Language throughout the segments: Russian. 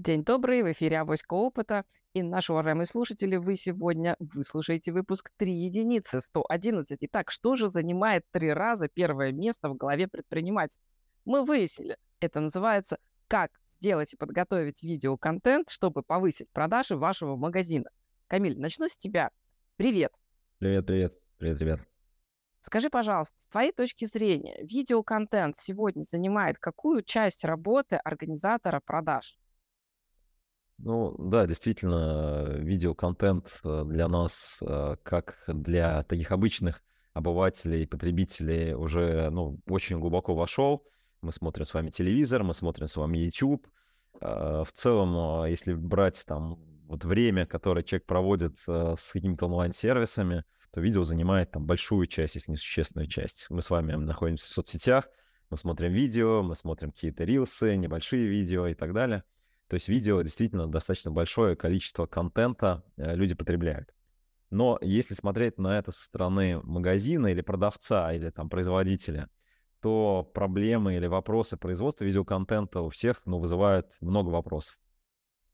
День добрый, в эфире «Авоська опыта». И наши уважаемые слушатели, вы сегодня выслушаете выпуск «Три единицы», 111. Итак, что же занимает три раза первое место в голове предпринимателя? Мы выяснили, это называется «Как сделать и подготовить видеоконтент, чтобы повысить продажи вашего магазина». Камиль, начну с тебя. Привет. Привет, привет. Привет, ребят. Скажи, пожалуйста, с твоей точки зрения, видеоконтент сегодня занимает какую часть работы организатора продаж? Ну да, действительно, видеоконтент э, для нас, э, как для таких обычных обывателей, потребителей, уже ну, очень глубоко вошел. Мы смотрим с вами телевизор, мы смотрим с вами YouTube. Э, в целом, если брать там вот время, которое человек проводит с какими-то онлайн-сервисами, то видео занимает там большую часть, если не существенную часть. Мы с вами находимся в соцсетях, мы смотрим видео, мы смотрим какие-то рилсы, небольшие видео и так далее. То есть видео действительно достаточно большое количество контента э, люди потребляют. Но если смотреть на это со стороны магазина или продавца, или там производителя, то проблемы или вопросы производства видеоконтента у всех ну, вызывают много вопросов.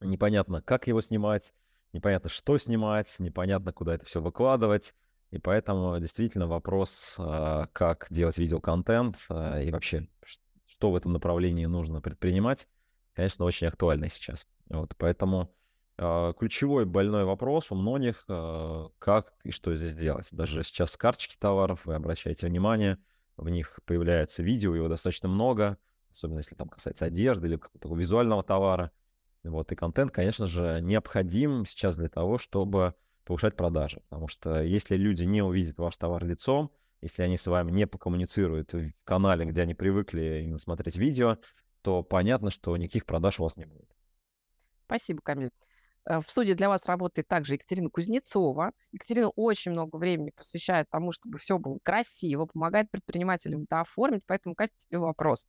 Непонятно, как его снимать, непонятно, что снимать, непонятно, куда это все выкладывать. И поэтому действительно вопрос, а, как делать видеоконтент а, и вообще, что в этом направлении нужно предпринимать, конечно, очень актуальны сейчас. Вот, поэтому э, ключевой больной вопрос у многих, э, как и что здесь делать. Даже сейчас карточки товаров, вы обращаете внимание, в них появляются видео, его достаточно много, особенно если там касается одежды или какого-то визуального товара. Вот, и контент, конечно же, необходим сейчас для того, чтобы повышать продажи. Потому что если люди не увидят ваш товар лицом, если они с вами не покоммуницируют в канале, где они привыкли именно смотреть видео, то понятно, что никаких продаж у вас не будет. Спасибо, Камиль. Э, в суде для вас работает также Екатерина Кузнецова. Екатерина очень много времени посвящает тому, чтобы все было красиво, помогает предпринимателям это оформить. Поэтому, Катя, тебе вопрос.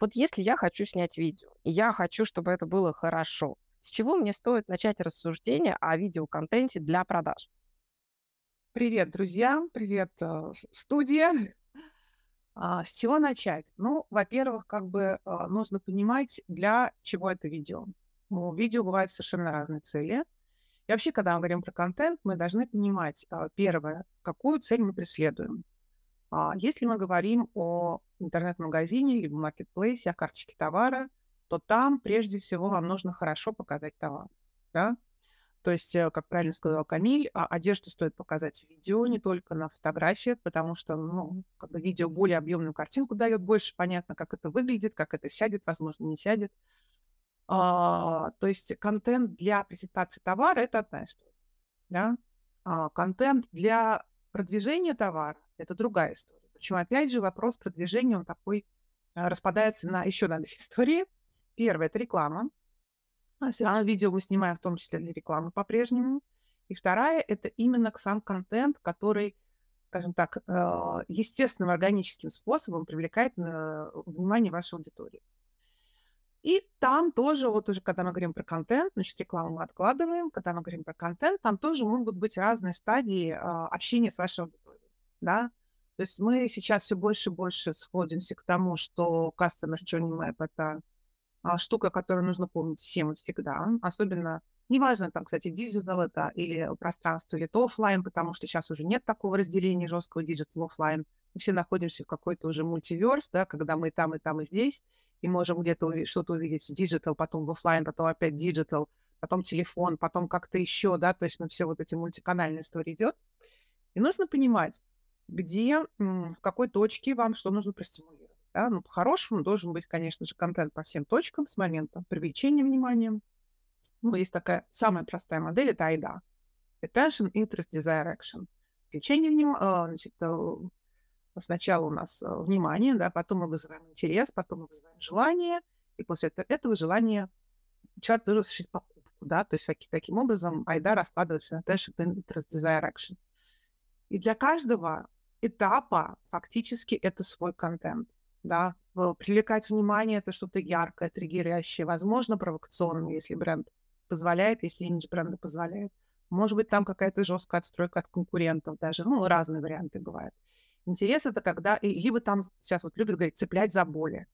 Вот если я хочу снять видео, и я хочу, чтобы это было хорошо, с чего мне стоит начать рассуждение о видеоконтенте для продаж? Привет, друзья! Привет, э, студия! А, с чего начать? Ну, во-первых, как бы а, нужно понимать, для чего это видео. У видео бывают совершенно разные цели. И вообще, когда мы говорим про контент, мы должны понимать, а, первое, какую цель мы преследуем. Если мы говорим о интернет-магазине или маркетплейсе, о карточке товара, то там прежде всего вам нужно хорошо показать товар. Да? То есть, э, как правильно сказал Камиль, а, одежду стоит показать в видео, не только на фотографиях, потому что, ну, как бы видео более объемную картинку дает, больше понятно, как это выглядит, как это сядет, возможно, не сядет. А, то есть контент для презентации товара – это одна история. Да? А, контент для продвижения товара – это другая история. Причем, опять же, вопрос продвижения, он такой а, распадается на еще на две истории. Первое – это реклама. А все равно видео мы снимаем в том числе для рекламы по-прежнему. И вторая – это именно сам контент, который, скажем так, э, естественным органическим способом привлекает внимание вашей аудитории. И там тоже, вот уже когда мы говорим про контент, значит, рекламу мы откладываем, когда мы говорим про контент, там тоже могут быть разные стадии а, общения с вашей аудиторией, да. То есть мы сейчас все больше и больше сходимся к тому, что Customer Journey Map — это штука, которую нужно помнить всем всегда. Особенно, неважно, там, кстати, digital это или пространство, или это офлайн, потому что сейчас уже нет такого разделения жесткого digital офлайн. Мы все находимся в какой-то уже multiverse, да, когда мы там, и там, и здесь, и можем где-то что-то увидеть в digital, потом в офлайн, потом опять digital, потом телефон, потом как-то еще, да, то есть мы все вот эти мультиканальные истории идет. И нужно понимать, где, в какой точке вам что нужно простимулировать. Да? Ну, по-хорошему должен быть, конечно же, контент по всем точкам с момента привлечения внимания. Ну, есть такая самая простая модель, это AIDA. Attention, Interest, Desire, Action. Привлечение внимания, а, значит, э, сначала у нас э, внимание, да, потом мы вызываем интерес, потом мы вызываем желание, и после этого, желания человек должен совершить покупку, да, то есть таким образом айда раскладывается на attention, interest, desire, action. И для каждого этапа фактически это свой контент да, привлекать внимание, это что-то яркое, триггерящее, возможно, провокационное, если бренд позволяет, если имидж бренда позволяет. Может быть, там какая-то жесткая отстройка от конкурентов даже, ну, разные варианты бывают. Интерес это когда, либо там сейчас вот любят говорить, цеплять за боли.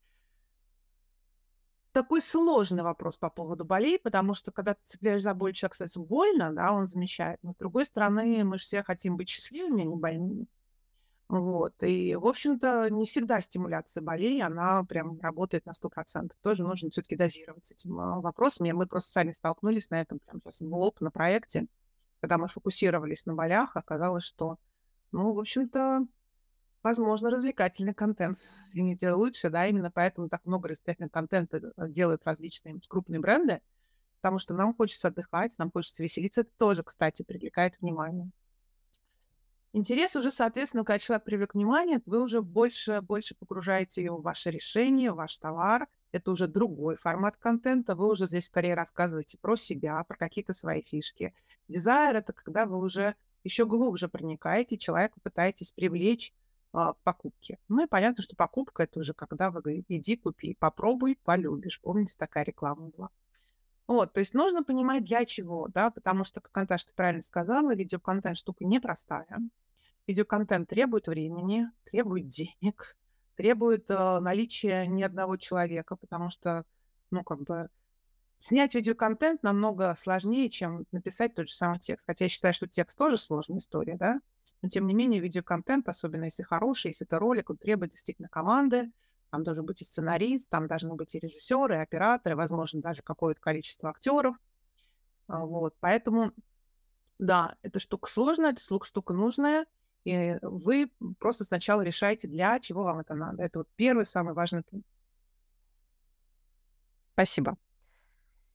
такой сложный вопрос по поводу болей, потому что когда ты цепляешь за боль, человек, кстати, больно, да, он замечает. Но с другой стороны, мы же все хотим быть счастливыми, а не больными. Вот. И, в общем-то, не всегда стимуляция болей, она прям работает на 100%. Тоже нужно все-таки дозировать этим а, вопросом. И мы просто сами столкнулись на этом прям сейчас в лоб на проекте, когда мы фокусировались на болях, оказалось, что, ну, в общем-то, возможно, развлекательный контент не лучше, да, именно поэтому так много развлекательного контента э, делают различные крупные бренды, потому что нам хочется отдыхать, нам хочется веселиться. Это тоже, кстати, привлекает внимание. Интерес уже, соответственно, когда человек привлек внимание, вы уже больше, больше погружаете его в ваше решение, в ваш товар. Это уже другой формат контента. Вы уже здесь скорее рассказываете про себя, про какие-то свои фишки. Дизайр — это когда вы уже еще глубже проникаете, человека пытаетесь привлечь а, к покупке. Ну и понятно, что покупка — это уже когда вы говорите, иди купи, попробуй, полюбишь. Помните, такая реклама была. Вот, то есть нужно понимать, для чего, да, потому что, как Наташа, ты правильно сказала, видеоконтент штука непростая. Видеоконтент требует времени, требует денег, требует э, наличия ни одного человека, потому что, ну, как бы, снять видеоконтент намного сложнее, чем написать тот же самый текст. Хотя я считаю, что текст тоже сложная история, да, но тем не менее видеоконтент, особенно если хороший, если это ролик, он требует действительно команды, там должен быть и сценарист, там должны быть и режиссеры, и операторы, возможно, даже какое-то количество актеров. Вот, поэтому, да, эта штука сложная, эта штука нужная, и вы просто сначала решаете, для чего вам это надо. Это вот первый, самый важный пункт. Спасибо.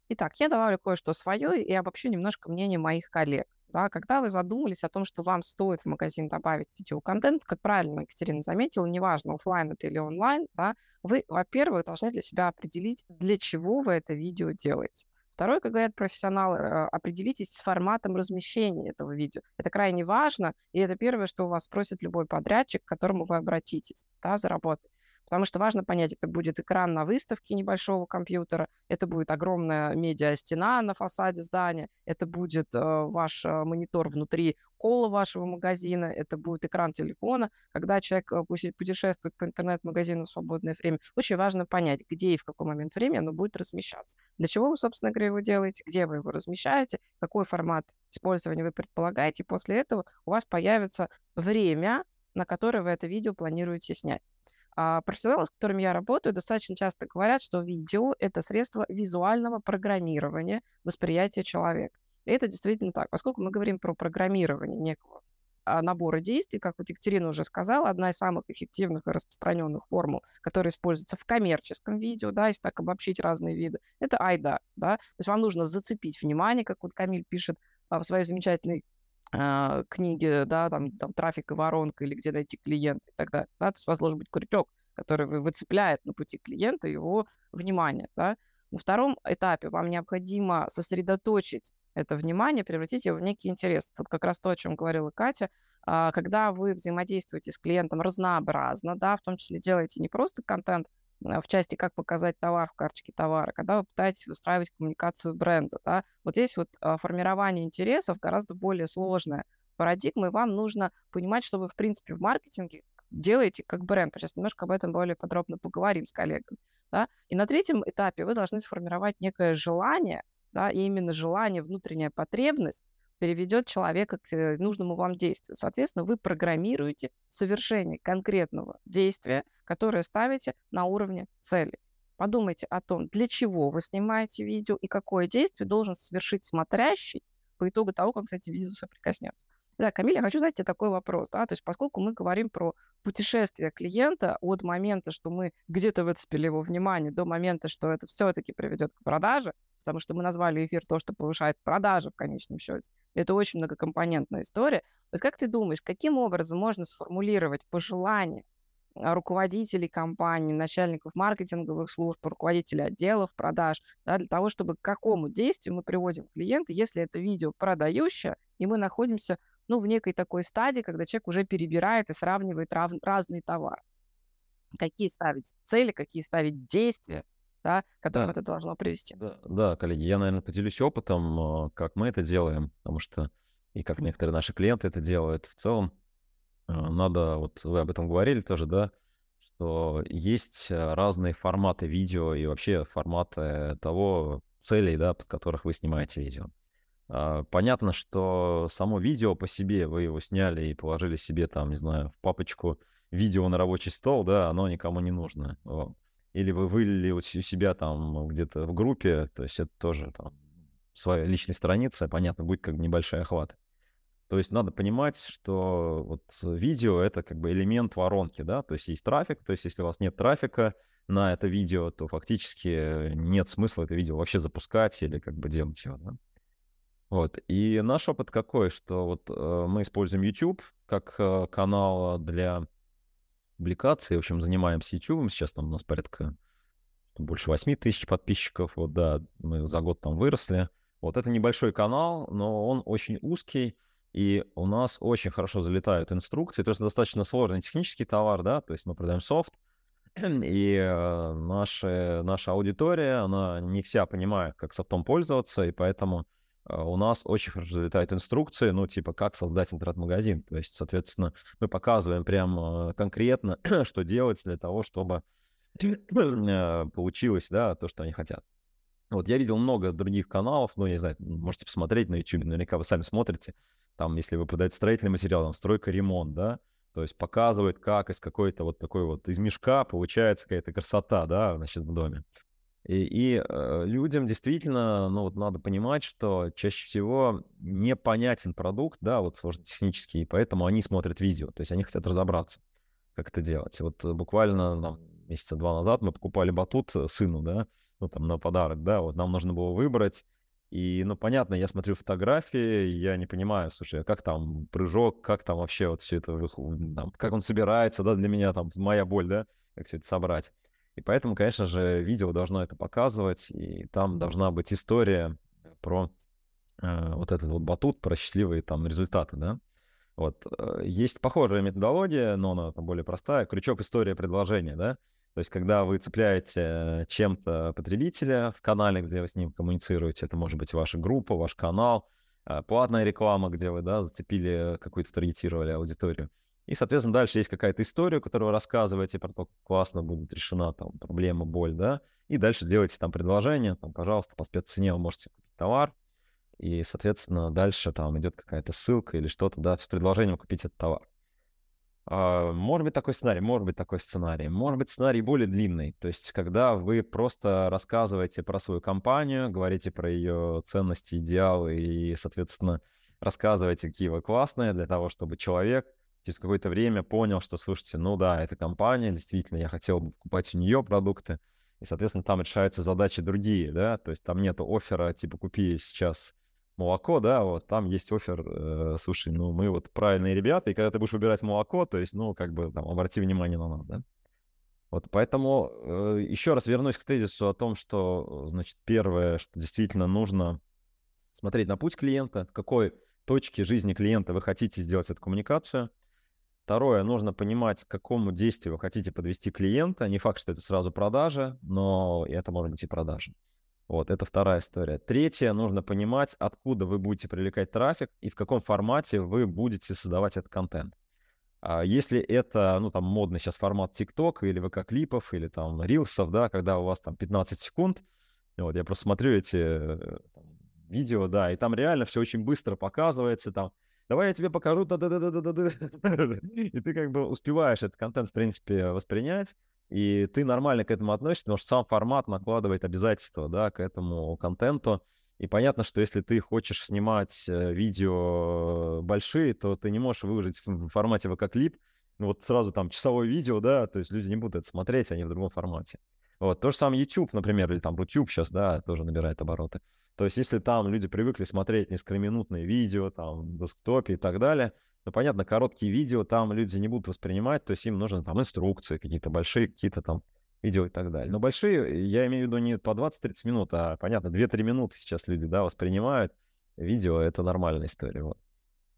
Итак, я добавлю кое-что свое и обобщу немножко мнение моих коллег. Да, когда вы задумались о том, что вам стоит в магазин добавить видеоконтент, как правильно Екатерина заметила, неважно, офлайн это или онлайн, да, вы, во-первых, должны для себя определить, для чего вы это видео делаете. Второй, как говорят профессионалы, э, определитесь с форматом размещения этого видео. Это крайне важно, и это первое, что у вас спросит любой подрядчик, к которому вы обратитесь да, за. Потому что важно понять, это будет экран на выставке небольшого компьютера, это будет огромная медиа-стена на фасаде здания, это будет э, ваш э, монитор внутри холла вашего магазина, это будет экран телефона. Когда человек э, путешествует по интернет-магазину в свободное время, очень важно понять, где и в какой момент времени оно будет размещаться. Для чего вы, собственно говоря, его делаете, где вы его размещаете, какой формат использования вы предполагаете. После этого у вас появится время, на которое вы это видео планируете снять. А профессионалы, с которыми я работаю, достаточно часто говорят, что видео — это средство визуального программирования восприятия человека. И это действительно так, поскольку мы говорим про программирование некого а, набора действий, как вот Екатерина уже сказала, одна из самых эффективных и распространенных формул, которая используется в коммерческом видео, да, если так обобщить разные виды, это айда, да, то есть вам нужно зацепить внимание, как вот Камиль пишет а, в своей замечательной э, книги, да, там, там трафик и воронка, или где найти клиента и так далее. Да? То есть у вас должен быть крючок, который выцепляет на пути клиента его внимание. Да? На втором этапе вам необходимо сосредоточить это внимание, превратить его в некий интерес. Вот как раз то, о чем говорила Катя, а, когда вы взаимодействуете с клиентом разнообразно, да, в том числе делаете не просто контент, в части «Как показать товар» в карточке товара, когда вы пытаетесь выстраивать коммуникацию бренда. Да? Вот здесь вот а, формирование интересов гораздо более сложная парадигма, и вам нужно понимать, что вы, в принципе, в маркетинге делаете как бренд. Сейчас немножко об этом более подробно поговорим с коллегами. Да? И на третьем этапе вы должны сформировать некое желание, да, и именно желание, внутренняя потребность переведет человека к э, нужному вам действию. Соответственно, вы программируете совершение конкретного действия, которое ставите на уровне цели. Подумайте о том, для чего вы снимаете видео и какое действие должен совершить смотрящий по итогу того, как с этим видео соприкоснется. Да, Камиль, я хочу задать тебе такой вопрос. Да? То есть поскольку мы говорим про путешествие клиента от момента, что мы где-то выцепили его внимание, до момента, что это все-таки приведет к продаже, потому что мы назвали эфир то, что повышает продажи в конечном счете, это очень многокомпонентная история. Вот как ты думаешь, каким образом можно сформулировать пожелания а, руководителей компаний, начальников маркетинговых служб, руководителей отделов продаж, да, для того, чтобы к какому действию мы приводим клиента, если это видео продающее, и мы находимся ну, в некой такой стадии, когда человек уже перебирает и сравнивает рав- разные товары. Какие ставить цели, какие ставить действия, да, к которым Да, это должно привести. да, да, коллеги, я, наверное, поделюсь опытом, а, как мы это делаем, потому что и как некоторые наши клиенты это делают. В целом, а, надо, вот вы об этом говорили тоже, да, что есть э, разные форматы видео и вообще форматы того целей, да, под которых вы снимаете видео. А, понятно, что само видео по себе, вы его сняли и положили себе там, не знаю, в папочку видео на рабочий стол, да, оно никому не нужно. Или вы вылили у себя там где-то в группе, то есть это тоже там своя личная страница, понятно, будет как бы небольшой охват. То есть надо понимать, что вот видео — это как бы элемент воронки, да, то есть есть трафик, то есть если у вас нет трафика на это видео, то фактически нет смысла это видео вообще запускать или как бы делать его, да. Вот, и наш опыт какой, что вот э, мы используем YouTube как э, канал для публикации, в общем, занимаемся YouTube, сейчас там у нас порядка больше 8 тысяч подписчиков, вот, да, мы за год там выросли. Вот это небольшой канал, но он очень узкий, и у нас очень хорошо залетают инструкции. То есть достаточно сложный технический товар, да, то есть мы продаем софт, и э, наша, наша аудитория, она не вся понимает, как софтом пользоваться, и поэтому у нас очень хорошо залетают инструкции, ну, типа, как создать интернет-магазин. То есть, соответственно, мы показываем прям э, конкретно, что делать для того, чтобы э, получилось, да, то, что они хотят. Вот я видел много других каналов, ну, не знаю, можете посмотреть на YouTube, наверняка вы сами смотрите, там, если вы продаете строительный материал, там, стройка, ремонт, да, то есть показывает, как из какой-то вот такой вот, из мешка получается какая-то красота, да, значит, в доме. И, и э, людям действительно, ну, вот надо понимать, что чаще всего непонятен продукт, да, вот сложно технический, и поэтому они смотрят видео, то есть они хотят разобраться, как это делать. Вот буквально там, месяца два назад мы покупали батут э, сыну, да, ну, там, на подарок, да, вот нам нужно было выбрать, и, ну, понятно, я смотрю фотографии, я не понимаю, слушай, а как там прыжок, как там вообще вот все это, там, как он собирается, да, для меня там моя боль, да, как все это собрать. И поэтому, конечно же, видео должно это показывать, и там должна быть история про э, вот этот вот батут, про счастливые там результаты, да. Вот. Э, есть похожая методология, но она там более простая. Крючок история предложения, да. То есть, когда вы цепляете чем-то потребителя в канале, где вы с ним коммуницируете, это может быть ваша группа, ваш канал, а, платная реклама, где вы, да, зацепили какую-то, таргетировали аудиторию. И, соответственно, дальше есть какая-то история, которую вы рассказываете про то, как классно будет решена там проблема, боль, да, и дальше делаете там предложение, там, пожалуйста, по спеццене вы можете купить товар, и, соответственно, дальше там идет какая-то ссылка или что-то, да, с предложением купить этот товар. А, может быть такой сценарий, может быть такой сценарий. Может быть сценарий более длинный. То есть, когда вы просто рассказываете про свою компанию, говорите про ее ценности, идеалы и, соответственно, рассказываете, какие вы классные, для того, чтобы человек через какое-то время понял, что, слушайте, ну да, это компания, действительно, я хотел бы покупать у нее продукты, и, соответственно, там решаются задачи другие, да, то есть там нет оффера, типа, купи сейчас молоко, да, вот там есть офер, э, слушай, ну мы вот правильные ребята, и когда ты будешь выбирать молоко, то есть, ну, как бы там обрати внимание на нас, да. Вот поэтому э, еще раз вернусь к тезису о том, что, значит, первое, что действительно нужно смотреть на путь клиента, в какой точке жизни клиента вы хотите сделать эту коммуникацию. Второе, нужно понимать, к какому действию вы хотите подвести клиента. Не факт, что это сразу продажа, но это может быть и продажа. Вот, это вторая история. Третье, нужно понимать, откуда вы будете привлекать трафик и в каком формате вы будете создавать этот контент. А если это, ну, там, модный сейчас формат TikTok или ВК-клипов, или там рилсов, да, когда у вас там 15 секунд, вот, я просто смотрю эти э, там, видео, да, и там реально все очень быстро показывается, там, давай я тебе покажу, да да да да да да и ты как бы успеваешь этот контент, в принципе, воспринять, и ты нормально к этому относишься, потому что сам формат накладывает обязательства, да, к этому контенту. И понятно, что если ты хочешь снимать э, видео большие, то ты не можешь выложить в формате ВК-клип, ну вот сразу там часовое видео, да, то есть люди не будут это смотреть, они в другом формате. Вот, то же самое YouTube, например, или там YouTube сейчас, да, тоже набирает обороты. То есть если там люди привыкли смотреть несколькоминутные видео, там, в десктопе и так далее, ну, понятно, короткие видео там люди не будут воспринимать, то есть им нужны там инструкции, какие-то большие, какие-то там видео и так далее. Но большие, я имею в виду не по 20-30 минут, а, понятно, 2-3 минуты сейчас люди, да, воспринимают. Видео — это нормальная история, вот.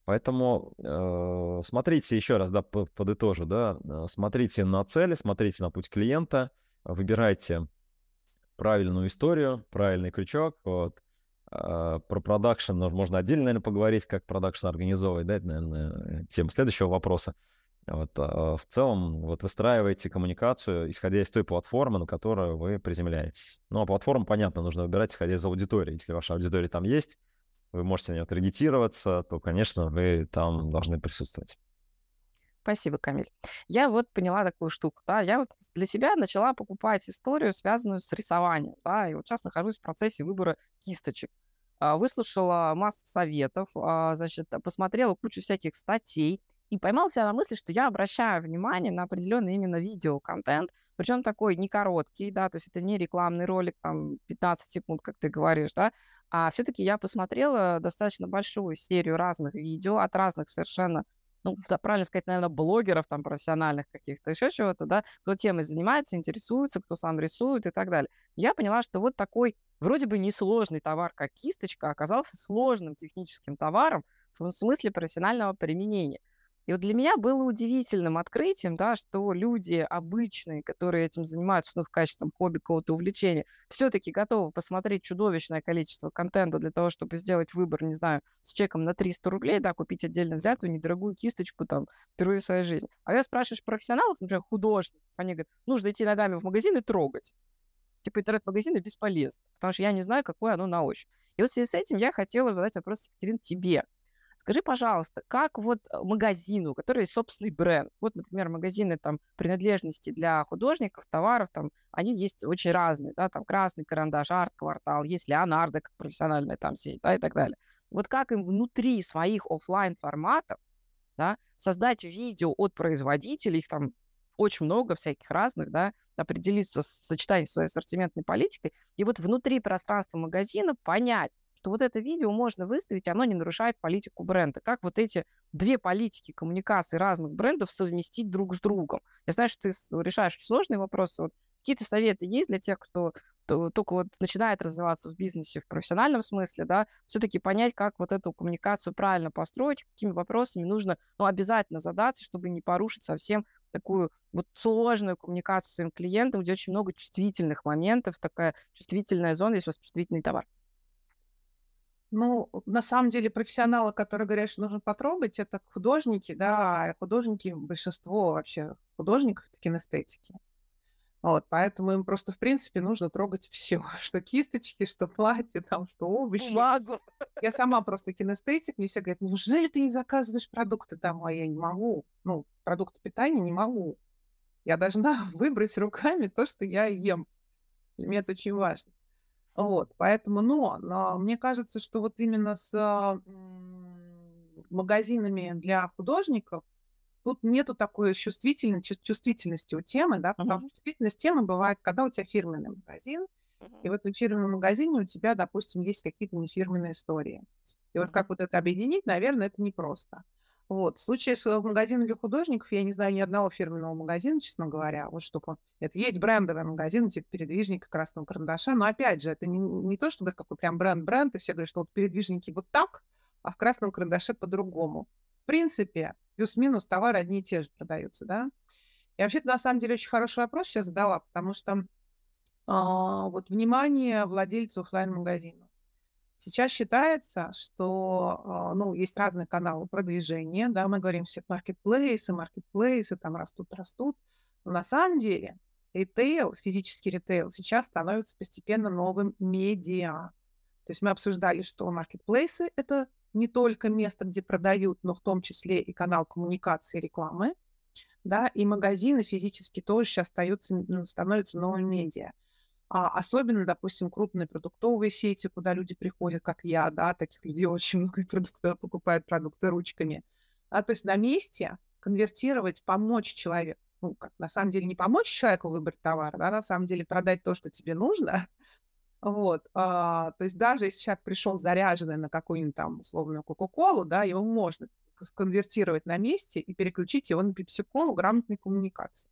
Поэтому э, смотрите еще раз, да, подытожу, да, э, смотрите на цели, смотрите на путь клиента, выбирайте правильную историю, правильный крючок, вот, а, про продакшн можно отдельно, наверное, поговорить, как продакшн организовывать, да, это, наверное, тема следующего вопроса. Вот, а в целом, вот выстраиваете коммуникацию, исходя из той платформы, на которую вы приземляетесь. Ну, а платформу, понятно, нужно выбирать, исходя из аудитории. Если ваша аудитория там есть, вы можете на нее таргетироваться, то, конечно, вы там должны присутствовать. Спасибо, Камиль. Я вот поняла такую штуку, да, я вот для себя начала покупать историю, связанную с рисованием, да, и вот сейчас нахожусь в процессе выбора кисточек. А, выслушала массу советов, а, значит, посмотрела кучу всяких статей и поймала себя на мысли, что я обращаю внимание на определенный именно видеоконтент, причем такой не короткий, да, то есть это не рекламный ролик, там, 15 секунд, как ты говоришь, да, а все-таки я посмотрела достаточно большую серию разных видео от разных совершенно ну, правильно сказать, наверное, блогеров там профессиональных каких-то, еще чего-то, да, кто темой занимается, интересуется, кто сам рисует и так далее. Я поняла, что вот такой вроде бы несложный товар, как кисточка, оказался сложным техническим товаром в смысле профессионального применения. И вот для меня было удивительным открытием, да, что люди обычные, которые этим занимаются, ну, в качестве хобби, какого-то увлечения, все-таки готовы посмотреть чудовищное количество контента для того, чтобы сделать выбор, не знаю, с чеком на 300 рублей, да, купить отдельно взятую недорогую кисточку там впервые в своей жизни. А я спрашиваешь профессионалов, например, художников, они говорят, нужно идти ногами в магазин и трогать. Типа интернет-магазины бесполезны, потому что я не знаю, какое оно на ощупь. И вот в связи с этим я хотела задать вопрос, Екатерин, тебе. Скажи, пожалуйста, как вот э, магазину, который собственный бренд, вот, например, магазины там принадлежности для художников, товаров, там, они есть очень разные, да, там красный карандаш, арт-квартал, есть Леонардо как профессиональная там сеть, да, и так далее. Вот как им внутри своих офлайн форматов да, создать видео от производителей, их там очень много всяких разных, да, определиться с сочетанием своей ассортиментной политикой, и вот внутри пространства магазина понять, что вот это видео можно выставить, оно не нарушает политику бренда. Как вот эти две политики коммуникации разных брендов совместить друг с другом? Я знаю, что ты решаешь сложные вопросы. Вот какие-то советы есть для тех, кто только вот начинает развиваться в бизнесе в профессиональном смысле, да, все-таки понять, как вот эту коммуникацию правильно построить, какими вопросами нужно ну, обязательно задаться, чтобы не порушить совсем такую вот сложную коммуникацию с своим клиентом, где очень много чувствительных моментов, такая чувствительная зона, есть у вас чувствительный товар. Ну, на самом деле профессионалы, которые говорят, что нужно потрогать, это художники, да, а художники, большинство вообще художников это кинестетики. Вот, поэтому им просто, в принципе, нужно трогать все, что кисточки, что платье, там, что овощи. Бумагу. Я сама просто кинестетик, мне все говорят, неужели ты не заказываешь продукты? А я не могу. Ну, продукты питания не могу. Я должна выбрать руками то, что я ем. Для меня это очень важно. Вот, поэтому, но, но мне кажется, что вот именно с а, магазинами для художников тут нету такой чувствительности, чувствительности у темы, да, потому что чувствительность темы бывает, когда у тебя фирменный магазин, и в этом фирменном магазине у тебя, допустим, есть какие-то нефирменные истории. И вот как вот это объединить, наверное, это непросто. Вот. В случае с э, магазином для художников я не знаю ни одного фирменного магазина, честно говоря. Вот чтобы это есть брендовый магазин, типа передвижника красного карандаша. Но опять же, это не, не то, чтобы это какой прям бренд-бренд, и все говорят, что вот передвижники вот так, а в красном карандаше по-другому. В принципе, плюс-минус товары одни и те же продаются, да. И вообще-то, на самом деле, очень хороший вопрос сейчас задала, потому что а, вот внимание владельцу офлайн-магазина. Сейчас считается, что а, ну, есть разные каналы продвижения, да, мы говорим все маркетплейсы, маркетплейсы там растут, растут. Но на самом деле ритейл, физический ритейл сейчас становится постепенно новым медиа. То есть мы обсуждали, что маркетплейсы — это не только место, где продают, но в том числе и канал коммуникации рекламы, да, и магазины физически тоже сейчас остаются, становятся новым медиа. А особенно, допустим, крупные продуктовые сети, куда люди приходят, как я, да, таких людей очень много продуктов покупают продукты ручками. А, то есть на месте конвертировать, помочь человеку. Ну, как, на самом деле не помочь человеку выбрать товар, да, на самом деле продать то, что тебе нужно. Вот, а, то есть даже если человек пришел заряженный на какую-нибудь там условную Кока-Колу, да, его можно конвертировать на месте и переключить его на пепси-колу грамотной коммуникации.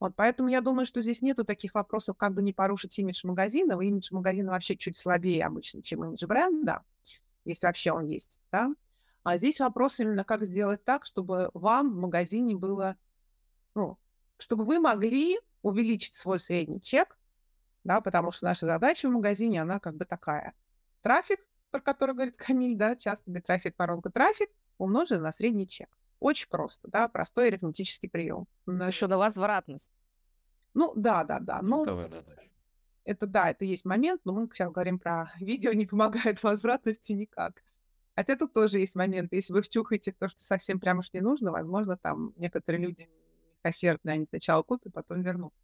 Вот, поэтому я думаю, что здесь нету таких вопросов, как бы не порушить имидж магазина. Имидж магазина вообще чуть слабее обычно, чем имидж бренда, если вообще он есть, да. А здесь вопрос именно, как сделать так, чтобы вам в магазине было, ну, чтобы вы могли увеличить свой средний чек, да, потому что наша задача в магазине, она как бы такая. Трафик, про который говорит Камиль, да, часто говорит трафик, воронка, трафик, умноженный на средний чек. Очень просто, да, простой арифметический прием. Еще на возвратность. Ну, да, да, да. Ну, это да, это есть момент, но мы сейчас говорим про видео, не помогает возвратности никак. Хотя тут тоже есть момент. Если вы втюхаете в то, что совсем прямо уж не нужно, возможно, там некоторые люди кассирные, они сначала купят, потом вернут.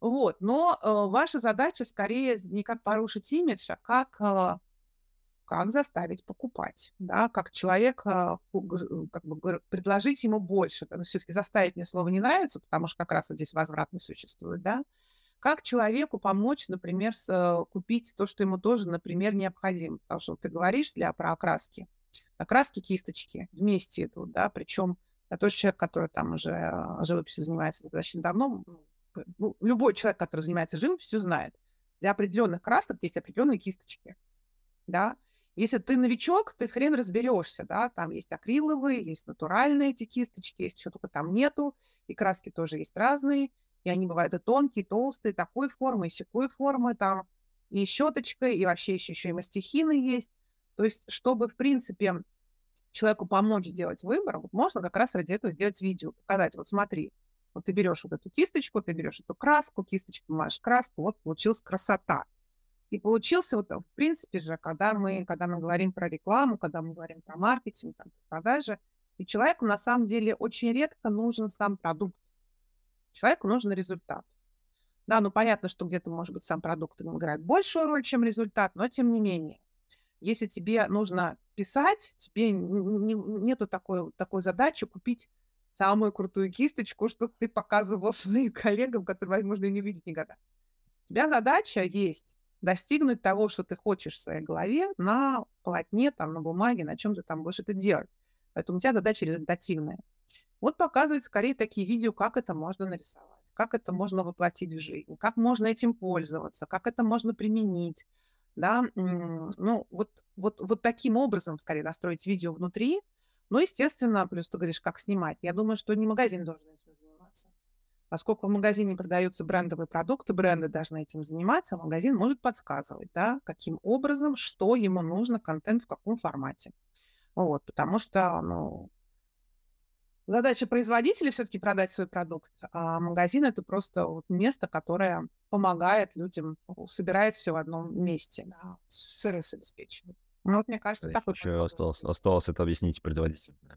Вот, но э, ваша задача скорее не как порушить имидж, а как, э, как заставить покупать, да, как человек, э, как бы предложить ему больше. Все-таки заставить мне слово не нравится, потому что как раз вот здесь возвратность существует, да. Как человеку помочь, например, с, э, купить то, что ему тоже, например, необходимо? Потому что вот ты говоришь для, про окраски. Окраски кисточки вместе идут, да, причем я тоже человек, который там уже э, живописью занимается достаточно давно, ну, любой человек, который занимается живописью, знает, для определенных красок есть определенные кисточки, да. Если ты новичок, ты хрен разберешься, да, там есть акриловые, есть натуральные эти кисточки, есть что только там нету, и краски тоже есть разные, и они бывают и тонкие, и толстые, такой формы, и секой формы, там и щеточкой, и вообще еще, еще и мастихины есть. То есть, чтобы, в принципе, человеку помочь сделать выбор, вот можно как раз ради этого сделать видео, показать, вот смотри, вот ты берешь вот эту кисточку, ты берешь эту краску, кисточку, мажешь краску, вот получилась красота. И получился вот, в принципе же, когда мы, когда мы говорим про рекламу, когда мы говорим про маркетинг, там, продажи, и человеку на самом деле очень редко нужен сам продукт. Человеку нужен результат. Да, ну понятно, что где-то, может быть, сам продукт играет большую роль, чем результат, но тем не менее. Если тебе нужно писать, тебе не, нету такой, такой задачи купить самую крутую кисточку, чтобы ты показывал своим коллегам, которые, возможно, не видят никогда. У тебя задача есть достигнуть того, что ты хочешь в своей голове на полотне, там, на бумаге, на чем ты там будешь это делать. Поэтому у тебя задача результативная. Вот показывает скорее такие видео, как это можно нарисовать, как это можно воплотить в жизнь, как можно этим пользоваться, как это можно применить. Да? Ну, вот, вот, вот таким образом скорее настроить видео внутри, ну, естественно, плюс ты говоришь, как снимать. Я думаю, что не магазин должен этим заниматься. Поскольку в магазине продаются брендовые продукты, бренды должны этим заниматься, а магазин может подсказывать, да, каким образом, что ему нужно, контент в каком формате. Вот, потому что, ну, задача производителя все-таки продать свой продукт, а магазин это просто вот место, которое помогает людям, собирает все в одном месте, да, сервис обеспечивает. Ну, вот мне кажется, так Еще осталось, осталось это объяснить производителю. Да,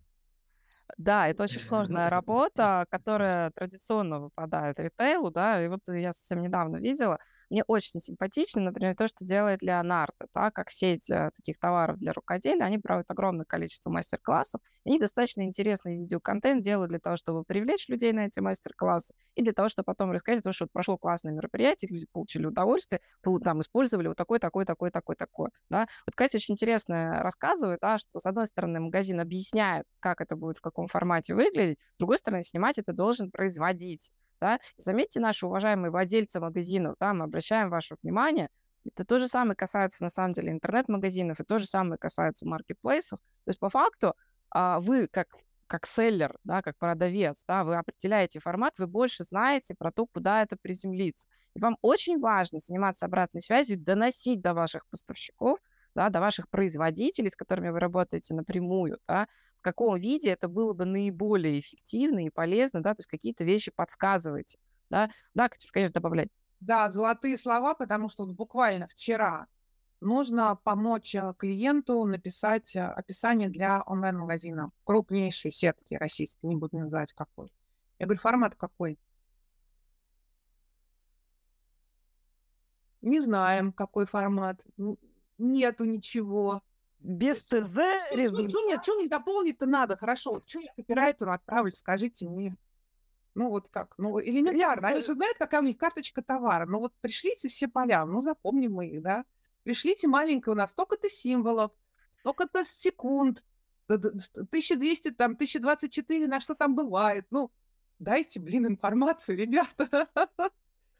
это очень сложная работа, которая традиционно выпадает ритейлу, да, и вот я совсем недавно видела, мне очень симпатично, например, то, что делает Леонардо, да, как сеть э, таких товаров для рукоделия. Они проводят огромное количество мастер-классов. Они достаточно интересный видеоконтент делают для того, чтобы привлечь людей на эти мастер-классы и для того, чтобы потом рассказать, то, что прошло классное мероприятие, люди получили удовольствие, там использовали вот такой, такой, такой, такой, такой. Да. Вот Катя очень интересно рассказывает, да, что, с одной стороны, магазин объясняет, как это будет, в каком формате выглядеть, с другой стороны, снимать это должен производить. Да? заметьте, наши уважаемые владельцы магазинов, да, мы обращаем ваше внимание, это то же самое касается, на самом деле, интернет-магазинов, и то же самое касается маркетплейсов. То есть, по факту, а, вы как как селлер, да, как продавец, да, вы определяете формат, вы больше знаете про то, куда это приземлится. И вам очень важно заниматься обратной связью, доносить до ваших поставщиков, да, до ваших производителей, с которыми вы работаете напрямую, да, каком виде это было бы наиболее эффективно и полезно, да, то есть какие-то вещи подсказываете, да, да, Катюш, конечно, добавлять. Да, золотые слова, потому что буквально вчера нужно помочь э, клиенту написать э, описание для онлайн-магазина крупнейшей сетки российской, не буду называть какой. Я говорю, формат какой? Не знаем, какой формат. Нету ничего без ТЗ результат. Что мне, что мне дополнить-то надо? Хорошо, что я копирайтеру отправлю, скажите мне. Ну вот как, ну элементарно. Они же знают, какая у них карточка товара. Ну вот пришлите все поля, ну запомним мы их, да. Пришлите маленькое у нас столько-то символов, столько-то секунд, 1200, там, 1024, на что там бывает. Ну, дайте, блин, информацию, ребята.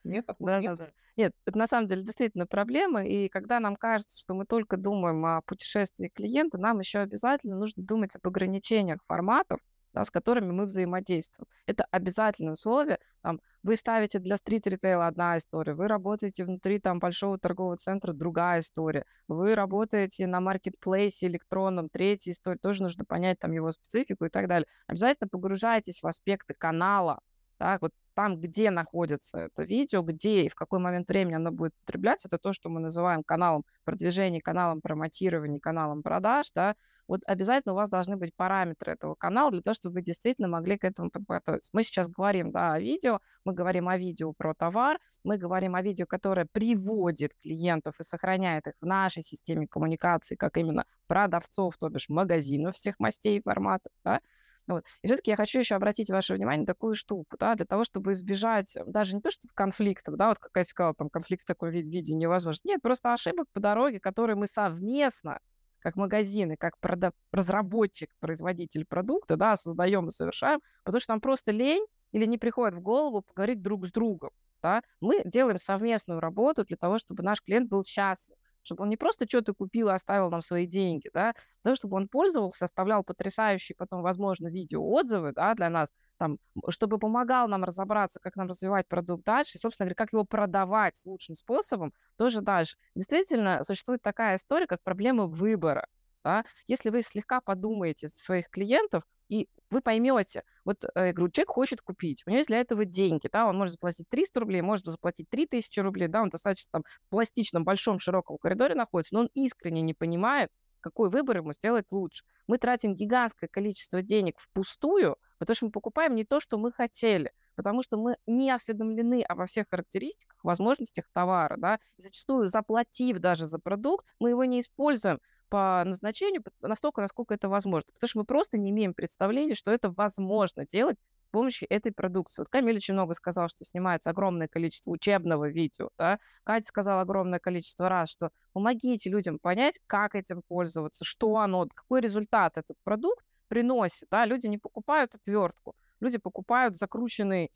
Нет, да, нет. Да, да. Нет, это на самом деле действительно проблема, и когда нам кажется, что мы только думаем о путешествии клиента, нам еще обязательно нужно думать об ограничениях форматов, да, с которыми мы взаимодействуем. Это обязательное условие. Там, вы ставите для стрит-ритейла одна история, вы работаете внутри там, большого торгового центра другая история, вы работаете на маркетплейсе электронном третья история, тоже нужно понять там его специфику и так далее. Обязательно погружайтесь в аспекты канала, так, вот там, где находится это видео, где и в какой момент времени оно будет потребляться, это то, что мы называем каналом продвижения, каналом промотирования, каналом продаж, да, вот обязательно у вас должны быть параметры этого канала для того, чтобы вы действительно могли к этому подготовиться. Мы сейчас говорим да, о видео, мы говорим о видео про товар, мы говорим о видео, которое приводит клиентов и сохраняет их в нашей системе коммуникации, как именно продавцов, то бишь магазинов всех мастей и форматов. Да? Вот. И все-таки я хочу еще обратить ваше внимание на такую штуку, да, для того, чтобы избежать даже не то, что конфликтов, да, вот как я сказала, там конфликт такой вид виде невозможно. Нет, просто ошибок по дороге, которые мы совместно как магазины, как прода- разработчик, производитель продукта, да, создаем и совершаем, потому что нам просто лень или не приходит в голову поговорить друг с другом. Да? Мы делаем совместную работу для того, чтобы наш клиент был счастлив чтобы он не просто что-то купил и оставил нам свои деньги, да, для чтобы он пользовался, оставлял потрясающие потом, возможно, видеоотзывы, да, для нас, там, чтобы помогал нам разобраться, как нам развивать продукт дальше, и, собственно говоря, как его продавать лучшим способом тоже дальше. Действительно, существует такая история, как проблема выбора. Да? Если вы слегка подумаете своих клиентов, и вы поймете, вот, э, я говорю, человек хочет купить, у него есть для этого деньги, да, он может заплатить 300 рублей, может заплатить 3000 рублей, да, он достаточно там в пластичном, большом, широком коридоре находится, но он искренне не понимает, какой выбор ему сделать лучше. Мы тратим гигантское количество денег впустую, потому что мы покупаем не то, что мы хотели, потому что мы не осведомлены обо всех характеристиках, возможностях товара, да, и зачастую заплатив даже за продукт, мы его не используем, по назначению настолько, насколько это возможно. Потому что мы просто не имеем представления, что это возможно делать с помощью этой продукции. Вот Камиль очень много сказал, что снимается огромное количество учебного видео. Да? Катя сказала огромное количество раз, что помогите людям понять, как этим пользоваться, что оно, какой результат этот продукт приносит. Да? Люди не покупают отвертку, люди покупают закрученный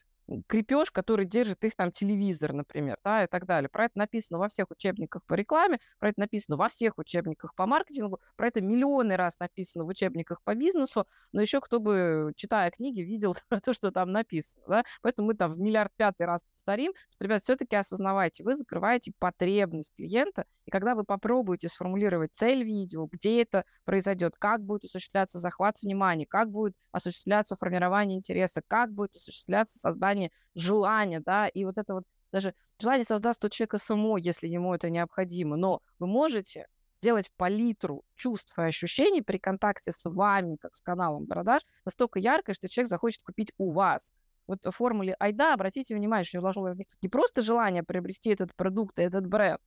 крепеж, который держит их там телевизор, например, да, и так далее. Про это написано во всех учебниках по рекламе, про это написано во всех учебниках по маркетингу, про это миллионы раз написано в учебниках по бизнесу, но еще кто бы, читая книги, видел то, что там написано, да, поэтому мы там в миллиард пятый раз повторим, что, ребят, все-таки осознавайте, вы закрываете потребность клиента, и когда вы попробуете сформулировать цель видео, где это произойдет, как будет осуществляться захват внимания, как будет осуществляться формирование интереса, как будет осуществляться создание желания, да, и вот это вот даже желание создаст у человека само, если ему это необходимо, но вы можете сделать палитру чувств и ощущений при контакте с вами, как с каналом продаж, настолько яркой, что человек захочет купить у вас вот формуле айда, обратите внимание, что должно возникнуть не просто желание приобрести этот продукт и этот бренд,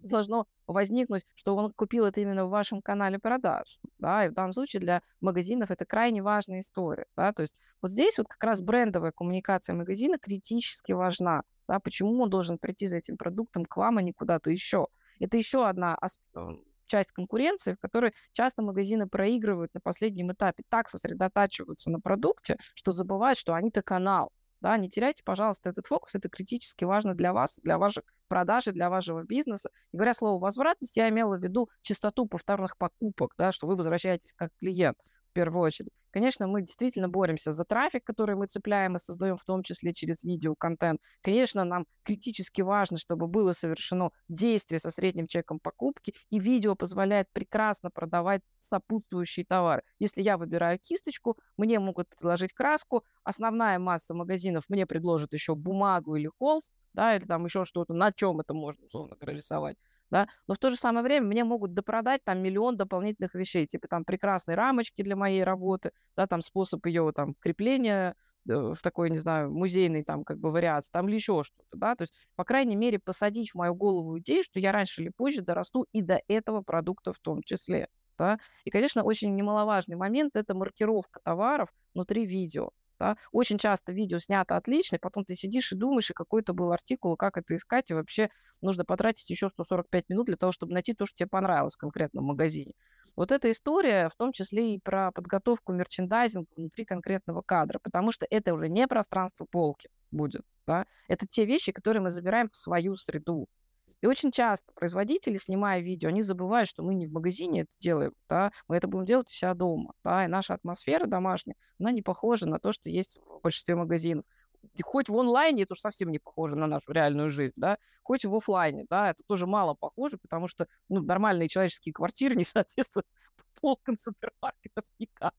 должно возникнуть, что он купил это именно в вашем канале продаж. Да, и в данном случае для магазинов это крайне важная история. Да, то есть вот здесь вот как раз брендовая коммуникация магазина критически важна. Да, почему он должен прийти за этим продуктом к вам, а не куда-то еще. Это еще одна часть конкуренции, в которой часто магазины проигрывают на последнем этапе, так сосредотачиваются на продукте, что забывают, что они-то канал. Да, не теряйте, пожалуйста, этот фокус, это критически важно для вас, для ваших продаж и для вашего бизнеса. И говоря слово возвратность, я имела в виду частоту повторных покупок, да, что вы возвращаетесь как клиент первую очередь. Конечно, мы действительно боремся за трафик, который мы цепляем и создаем, в том числе через видеоконтент. Конечно, нам критически важно, чтобы было совершено действие со средним чеком покупки, и видео позволяет прекрасно продавать сопутствующий товар. Если я выбираю кисточку, мне могут предложить краску, основная масса магазинов мне предложит еще бумагу или холст, да, или там еще что-то, на чем это можно, условно говоря, рисовать да, но в то же самое время мне могут допродать там миллион дополнительных вещей, типа там прекрасной рамочки для моей работы, да, там способ ее там крепления э, в такой, не знаю, музейный там как бы вариации, там или еще что-то, да, то есть, по крайней мере, посадить в мою голову идею, что я раньше или позже дорасту и до этого продукта в том числе, да, и, конечно, очень немаловажный момент – это маркировка товаров внутри видео, да? Очень часто видео снято отлично, и потом ты сидишь и думаешь, и какой это был артикул, как это искать, и вообще нужно потратить еще 145 минут для того, чтобы найти то, что тебе понравилось в конкретном магазине. Вот эта история в том числе и про подготовку мерчендайзинга внутри конкретного кадра, потому что это уже не пространство полки будет, да? это те вещи, которые мы забираем в свою среду. И очень часто производители, снимая видео, они забывают, что мы не в магазине это делаем, да, мы это будем делать у себя дома, да, и наша атмосфера домашняя, она не похожа на то, что есть в большинстве магазинов. И хоть в онлайне это уж совсем не похоже на нашу реальную жизнь, да, хоть в офлайне, да, это тоже мало похоже, потому что ну, нормальные человеческие квартиры не соответствуют полкам супермаркетов никак.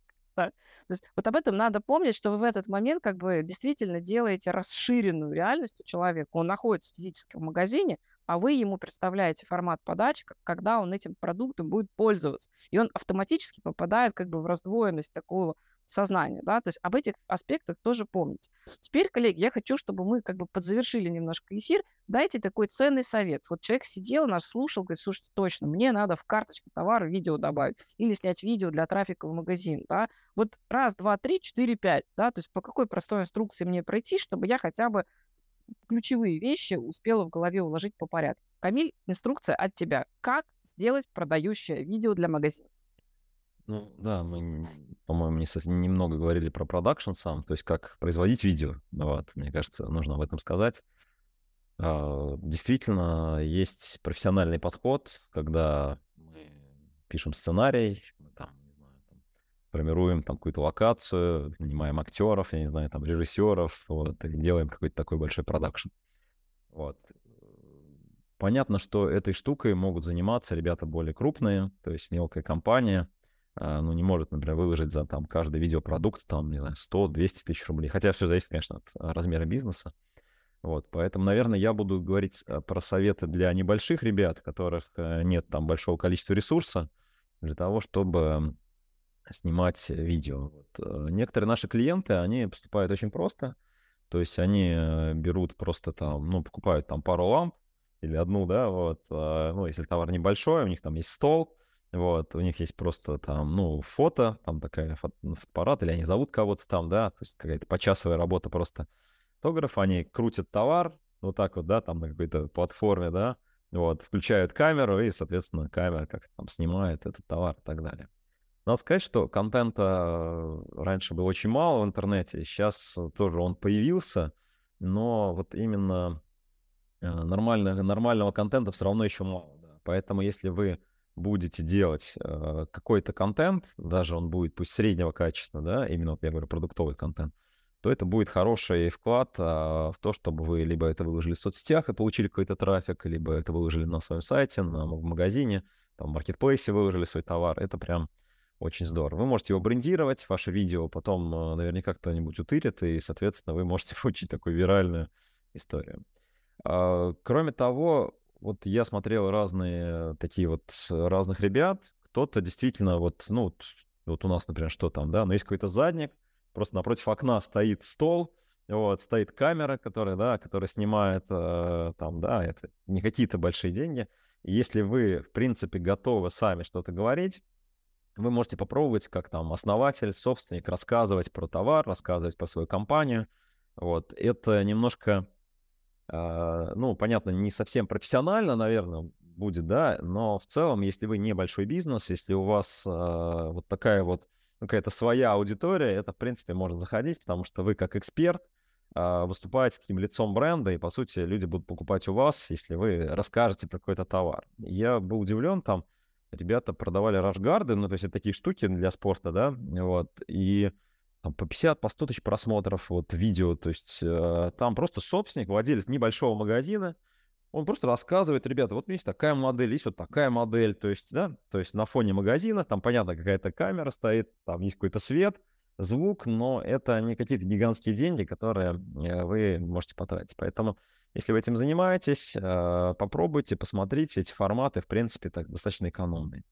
То есть вот об этом надо помнить, что вы в этот момент как бы действительно делаете расширенную реальность у человека. Он находится физически в магазине, а вы ему представляете формат подачи, когда он этим продуктом будет пользоваться. И он автоматически попадает как бы в раздвоенность такого сознания, да, то есть об этих аспектах тоже помните. Теперь, коллеги, я хочу, чтобы мы как бы подзавершили немножко эфир, дайте такой ценный совет. Вот человек сидел, нас слушал, говорит, слушайте, точно, мне надо в карточку товара видео добавить или снять видео для трафика в магазин, да. Вот раз, два, три, четыре, пять, да, то есть по какой простой инструкции мне пройти, чтобы я хотя бы ключевые вещи успела в голове уложить по порядку. Камиль, инструкция от тебя. Как сделать продающее видео для магазина? Ну да, мы, по-моему, не немного говорили про продакшн сам, то есть как производить видео. Вот, мне кажется, нужно об этом сказать. А, Действительно, есть профессиональный подход, когда мы пишем сценарий, мы там, не знаю, там, формируем там какую-то локацию, нанимаем актеров, я не знаю, там режиссеров, вот, и делаем какой-то такой большой продакшн. Вот. Понятно, что этой штукой могут заниматься ребята более крупные, то есть мелкая компания, ну, не может, например, выложить за там каждый видеопродукт, там, не знаю, 100-200 тысяч рублей. Хотя все зависит, конечно, от а, размера бизнеса. Вот, поэтому, наверное, я буду говорить а, про советы для небольших ребят, которых э, нет там большого количества ресурса для того, чтобы снимать видео. Вот. Э, некоторые наши клиенты, они поступают очень просто. То есть они э, берут просто там, ну, покупают там пару ламп или одну, да, вот. Ну, если товар небольшой, у них там есть стол, вот, у них есть просто там, ну, фото, там такая фото, ну, фотоаппарат, или они зовут кого-то там, да, то есть какая-то почасовая работа просто фотограф, они крутят товар, вот так вот, да, там на какой-то платформе, да, вот, включают камеру, и, соответственно, камера как там снимает этот товар и так далее. Надо сказать, что контента раньше было очень мало в интернете, сейчас тоже он появился, но вот именно э, нормального, нормального контента все равно еще мало. Да. Поэтому если вы будете делать э, какой-то контент, даже он будет пусть среднего качества, да, именно вот я говорю продуктовый контент, то это будет хороший вклад а, в то, чтобы вы либо это выложили в соцсетях и получили какой-то трафик, либо это выложили на своем сайте, на, в магазине, там, в маркетплейсе выложили свой товар. Это прям очень здорово. Вы можете его брендировать, ваше видео потом э, наверняка кто-нибудь утырит, и, соответственно, вы можете получить такую виральную историю. А, кроме того, вот я смотрел разные такие вот разных ребят. Кто-то действительно вот, ну, вот, вот у нас, например, что там, да, но есть какой-то задник, просто напротив окна стоит стол, вот, стоит камера, которая, да, которая снимает э, там, да, это не какие-то большие деньги. И если вы, в принципе, готовы сами что-то говорить, вы можете попробовать, как там основатель, собственник, рассказывать про товар, рассказывать про свою компанию. Вот, это немножко ну, понятно, не совсем профессионально, наверное, будет, да, но в целом, если вы небольшой бизнес, если у вас а, вот такая вот ну, какая-то своя аудитория, это, в принципе, может заходить, потому что вы как эксперт а, выступаете таким лицом бренда, и, по сути, люди будут покупать у вас, если вы расскажете про какой-то товар. Я был удивлен, там ребята продавали рашгарды, ну, то есть это такие штуки для спорта, да, вот, и там, по 50, по 100 тысяч просмотров вот видео, то есть э, там просто собственник, владелец небольшого магазина, он просто рассказывает, ребята, вот есть такая модель, есть вот такая модель, то есть, да, то есть на фоне магазина, там, понятно, какая-то камера стоит, там есть какой-то свет, звук, но это не какие-то гигантские деньги, которые э, вы можете потратить. Поэтому, если вы этим занимаетесь, э, попробуйте, посмотрите, эти форматы, в принципе, так достаточно экономные.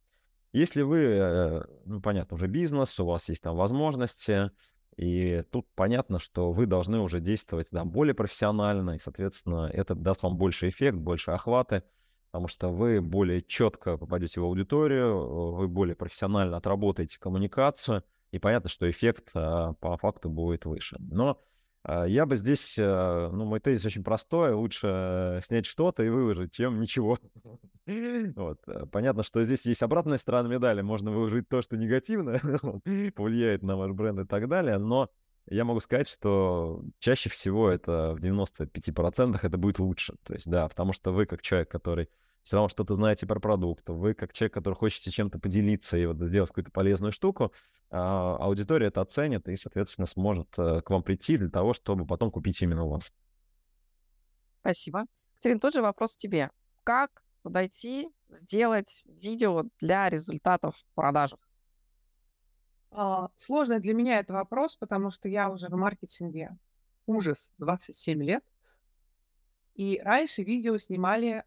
Если вы, э, ну, понятно, уже бизнес, у вас есть там возможности, и тут понятно, что вы должны уже действовать да, более профессионально, и, соответственно, это даст вам больше эффект, больше охваты, потому что вы более четко попадете в аудиторию, вы более профессионально отработаете коммуникацию, и понятно, что эффект а, по факту будет выше. Но я бы здесь, э, ну, мой тезис очень простой, лучше снять что-то и выложить, чем ничего. Вот. Э, понятно, что здесь есть обратная сторона медали, можно выложить то, что негативно повлияет на ваш бренд и так далее, но я могу сказать, что чаще всего это в 95% это будет лучше. То есть, да, потому что вы как человек, который все равно что-то знаете про продукт, вы как человек, который хочете чем-то поделиться и вот сделать какую-то полезную штуку, а, аудитория это оценит и, соответственно, сможет э, к вам прийти для того, чтобы потом купить именно у вас. Спасибо. Катерин, тот же вопрос тебе. Как подойти, сделать видео для результатов в продажах? А, сложный для меня это вопрос, потому что я уже в маркетинге ужас 27 лет. И раньше видео снимали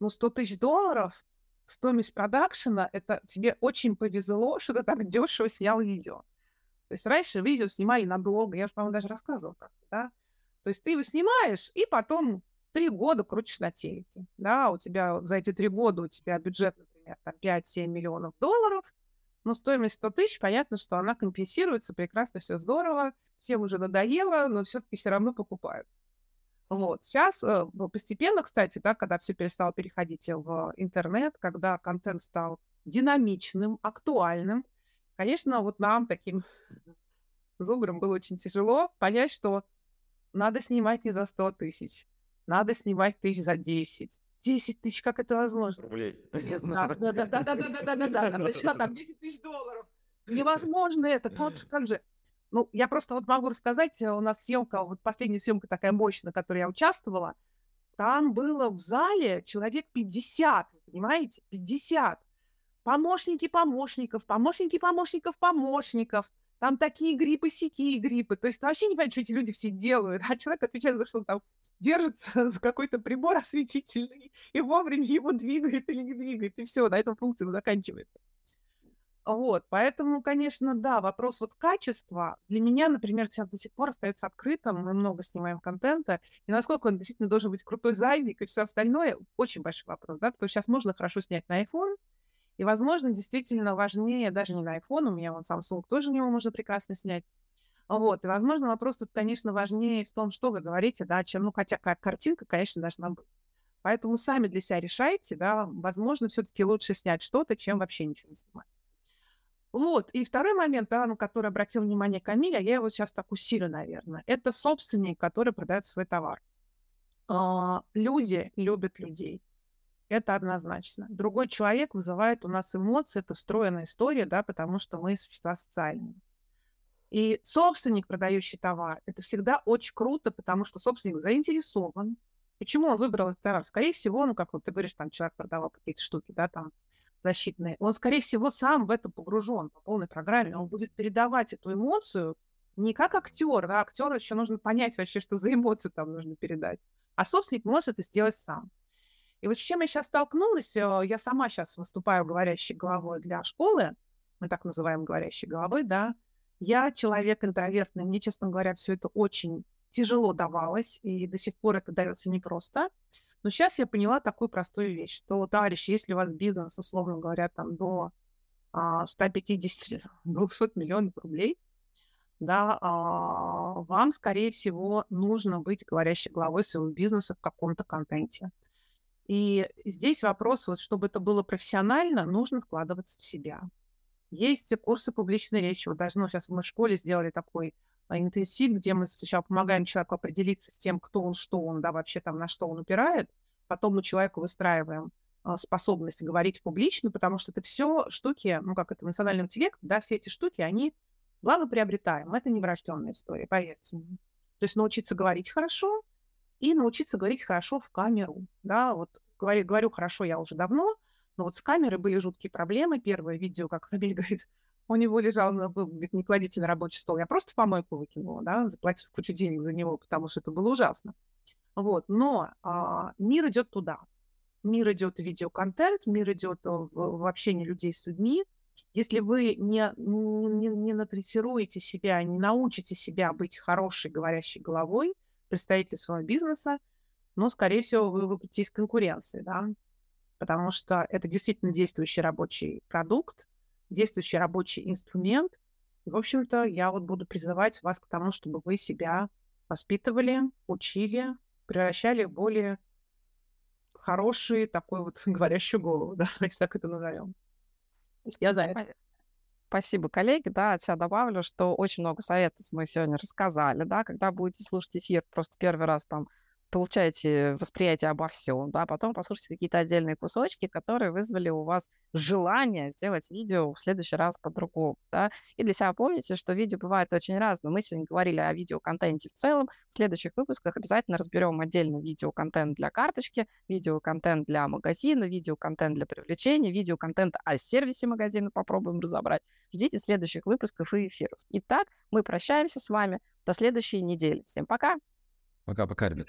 ну, 100 тысяч долларов, стоимость продакшена, это тебе очень повезло, что ты так дешево снял видео. То есть раньше видео снимали надолго, я же, по-моему, даже рассказывала как да? То есть ты его снимаешь, и потом три года крутишь на телеке, да, у тебя за эти три года у тебя бюджет, например, там 5-7 миллионов долларов, но стоимость 100 тысяч, понятно, что она компенсируется, прекрасно, все здорово, всем уже надоело, но все-таки все равно покупают. Вот. Сейчас э, постепенно, кстати, да, когда все перестало переходить в интернет, когда контент стал динамичным, актуальным, конечно, вот нам, таким зубрам, было очень тяжело понять, что надо снимать не за 100 тысяч, надо снимать тысяч за 10. 10 тысяч, как это возможно? Рублей. Да-да-да-да-да-да-да-да. Там, 10 тысяч долларов? Невозможно это. Как, как же? Ну, я просто вот могу рассказать, э, у нас съемка, вот последняя съемка такая мощная, в которой я участвовала, там было в зале человек 50, понимаете, 50. Помощники помощников, помощники помощников помощников. Там такие гриппы, сякие гриппы. То есть вообще не понятно, что эти люди все делают. А человек отвечает за что там держится за какой-то прибор осветительный и вовремя его двигает или не двигает, и все, на этом функция заканчивается. Вот, поэтому, конечно, да, вопрос вот качества для меня, например, сейчас до сих пор остается открытым, мы много снимаем контента, и насколько он действительно должен быть крутой зайник и все остальное, очень большой вопрос, да, потому что сейчас можно хорошо снять на iPhone, и, возможно, действительно важнее даже не на iPhone, у меня вон Samsung тоже него можно прекрасно снять, вот, и, возможно, вопрос тут, конечно, важнее в том, что вы говорите, да, чем, ну, хотя картинка, конечно, должна быть. Поэтому сами для себя решайте, да, возможно, все-таки лучше снять что-то, чем вообще ничего не снимать. Вот. И второй момент, да, на который обратил внимание Камиль, а я его сейчас так усилю, наверное, это собственник, который продает свой товар. А, люди любят людей. Это однозначно. Другой человек вызывает у нас эмоции, это встроенная история, да, потому что мы существа социальные. И собственник, продающий товар, это всегда очень круто, потому что собственник заинтересован. Почему он выбрал этот товар? Скорее всего, ну, как вот ты говоришь, там человек продавал какие-то штуки, да, там, защитные, он, скорее всего, сам в это погружен по полной программе. Он будет передавать эту эмоцию не как актер, да, актеру еще нужно понять вообще, что за эмоцию там нужно передать, а собственник может это сделать сам. И вот с чем я сейчас столкнулась, э, я сама сейчас выступаю говорящей головой для школы, мы так называем говорящей головой, да, я человек интровертный, мне, честно говоря, все это очень тяжело давалось, и до сих пор это дается непросто. Но сейчас я поняла такую простую вещь, что, товарищи, если у вас бизнес, условно говоря, там до а, 150-200 миллионов рублей, да, а, вам, скорее всего, нужно быть говорящей главой своего бизнеса в каком-то контенте. И здесь вопрос, вот, чтобы это было профессионально, нужно вкладываться в себя. Есть курсы публичной речи. Вот даже ну, сейчас мы в школе сделали такой а, интенсив, где мы сначала помогаем человеку определиться с тем, кто он, что он, да, вообще там на что он упирает, потом мы человеку выстраиваем а, способность говорить публично, потому что это все штуки, ну, как это эмоциональный интеллект, да, все эти штуки, они благоприобретаем. Это не врожденная история, поверьте мне. То есть научиться говорить хорошо и научиться говорить хорошо в камеру, да, вот говорю, говорю хорошо я уже давно, но вот с камерой были жуткие проблемы. Первое видео, как Хамиль говорит, у него лежал, говорит, не кладите на рабочий стол. Я просто в помойку выкинула, да, заплатив кучу денег за него, потому что это было ужасно. Вот, но а, мир идет туда. Мир идет в видеоконтент, мир идет в, в общении людей с людьми. Если вы не, не, не натрессируете себя, не научите себя быть хорошей говорящей головой, представитель своего бизнеса, но, скорее всего, вы выпадете из конкуренции, да, потому что это действительно действующий рабочий продукт, действующий рабочий инструмент. в общем-то, я вот буду призывать вас к тому, чтобы вы себя воспитывали, учили, превращали в более хороший такой вот говорящую голову, да, если так это назовем. Я за это. Спасибо, коллеги. Да, от себя добавлю, что очень много советов мы сегодня рассказали. Да, когда будете слушать эфир, просто первый раз там получаете восприятие обо всем, да, потом послушайте какие-то отдельные кусочки, которые вызвали у вас желание сделать видео в следующий раз по-другому, да, и для себя помните, что видео бывает очень разное. Мы сегодня говорили о видеоконтенте в целом, в следующих выпусках обязательно разберем отдельно видеоконтент для карточки, видеоконтент для магазина, видеоконтент для привлечения, видеоконтент о сервисе магазина попробуем разобрать. Ждите следующих выпусков и эфиров. Итак, мы прощаемся с вами до следующей недели. Всем пока! Пока-пока, ребят.